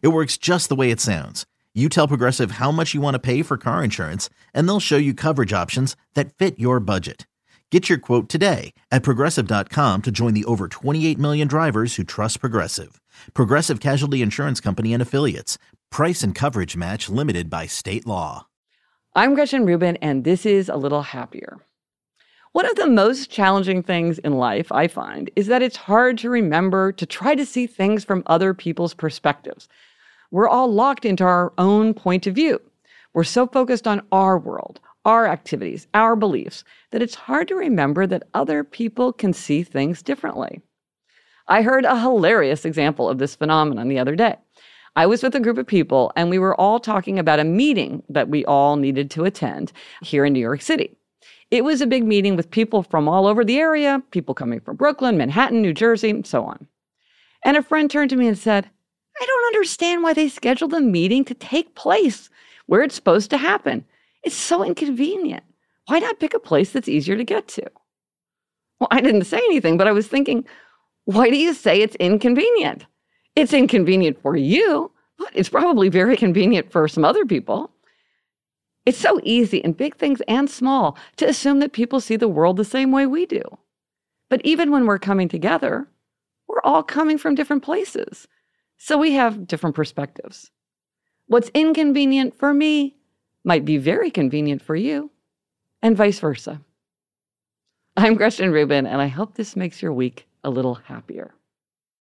It works just the way it sounds. You tell Progressive how much you want to pay for car insurance, and they'll show you coverage options that fit your budget. Get your quote today at progressive.com to join the over 28 million drivers who trust Progressive. Progressive Casualty Insurance Company and Affiliates. Price and coverage match limited by state law. I'm Gretchen Rubin, and this is A Little Happier. One of the most challenging things in life, I find, is that it's hard to remember to try to see things from other people's perspectives. We're all locked into our own point of view. We're so focused on our world, our activities, our beliefs, that it's hard to remember that other people can see things differently. I heard a hilarious example of this phenomenon the other day. I was with a group of people and we were all talking about a meeting that we all needed to attend here in New York City. It was a big meeting with people from all over the area, people coming from Brooklyn, Manhattan, New Jersey, and so on. And a friend turned to me and said, I don't understand why they scheduled a meeting to take place where it's supposed to happen. It's so inconvenient. Why not pick a place that's easier to get to? Well, I didn't say anything, but I was thinking, why do you say it's inconvenient? It's inconvenient for you, but it's probably very convenient for some other people. It's so easy in big things and small to assume that people see the world the same way we do. But even when we're coming together, we're all coming from different places. So we have different perspectives. What's inconvenient for me might be very convenient for you, and vice versa. I'm Gretchen Rubin, and I hope this makes your week a little happier.